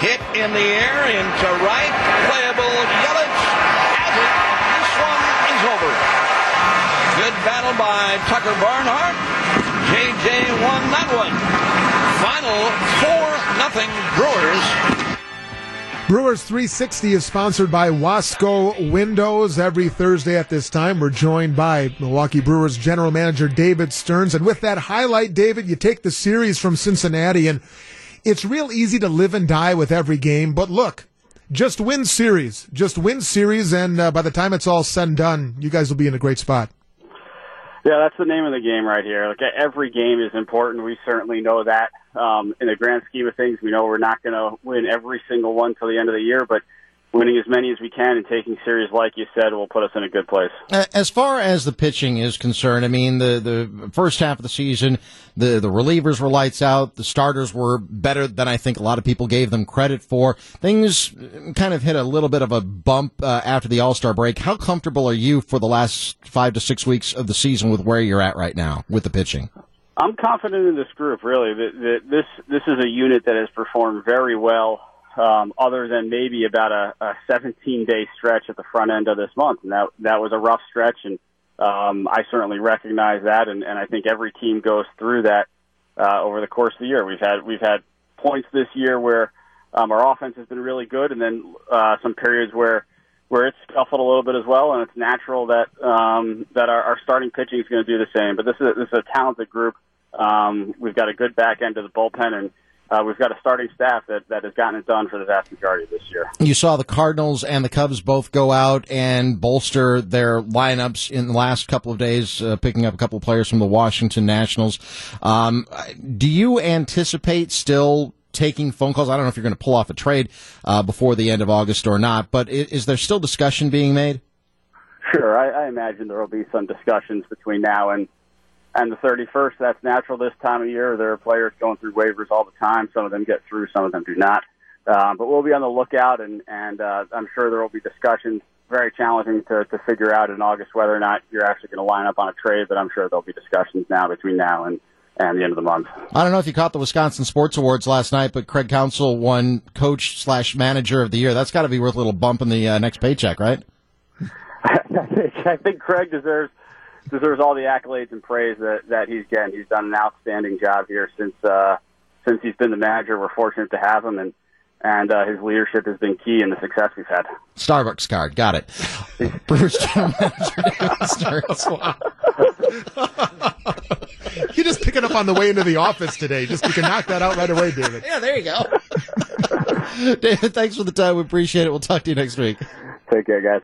Hit in the air into right. Playable. Yelich has it. This one is over. Good battle by Tucker Barnhart. JJ won that one. Final 4 nothing Brewers. Brewers 360 is sponsored by Wasco Windows. Every Thursday at this time, we're joined by Milwaukee Brewers general manager David Stearns. And with that highlight, David, you take the series from Cincinnati, and it's real easy to live and die with every game. But look, just win series, just win series, and uh, by the time it's all said and done, you guys will be in a great spot. Yeah, that's the name of the game right here. Like every game is important. We certainly know that. Um, in the grand scheme of things, we know we're not going to win every single one till the end of the year, but winning as many as we can and taking series, like you said, will put us in a good place. As far as the pitching is concerned, I mean, the, the first half of the season, the, the relievers were lights out. The starters were better than I think a lot of people gave them credit for. Things kind of hit a little bit of a bump uh, after the All Star break. How comfortable are you for the last five to six weeks of the season with where you're at right now with the pitching? I'm confident in this group. Really, that this this is a unit that has performed very well um, other than maybe about a, a 17 day stretch at the front end of this month. And that, that was a rough stretch. And, um, I certainly recognize that. And, and I think every team goes through that, uh, over the course of the year. We've had, we've had points this year where, um, our offense has been really good and then, uh, some periods where, where it's scuffled a little bit as well, and it's natural that um, that our, our starting pitching is going to do the same. But this is this is a talented group. Um, we've got a good back end of the bullpen, and uh, we've got a starting staff that, that has gotten it done for the vast majority of this year. You saw the Cardinals and the Cubs both go out and bolster their lineups in the last couple of days, uh, picking up a couple of players from the Washington Nationals. Um, do you anticipate still taking phone calls? I don't know if you're going to pull off a trade uh, before the end of August or not, but is, is there still discussion being made? Sure, I, I imagine there will be some discussions between now and and the 31st. That's natural this time of year. There are players going through waivers all the time. Some of them get through, some of them do not. Um, but we'll be on the lookout, and, and uh, I'm sure there will be discussions. Very challenging to, to figure out in August whether or not you're actually going to line up on a trade, but I'm sure there'll be discussions now between now and, and the end of the month. I don't know if you caught the Wisconsin Sports Awards last night, but Craig Counsell won Coach slash Manager of the Year. That's got to be worth a little bump in the uh, next paycheck, right? I think, I think Craig deserves deserves all the accolades and praise that that he's getting. He's done an outstanding job here since uh, since he's been the manager. We're fortunate to have him, and and uh, his leadership has been key in the success we've had. Starbucks card, got it. Bruce general manager Star Squad you just pick it up on the way into the office today. Just you can knock that out right away, David. Yeah, there you go. David, thanks for the time. We appreciate it. We'll talk to you next week. Take care, guys.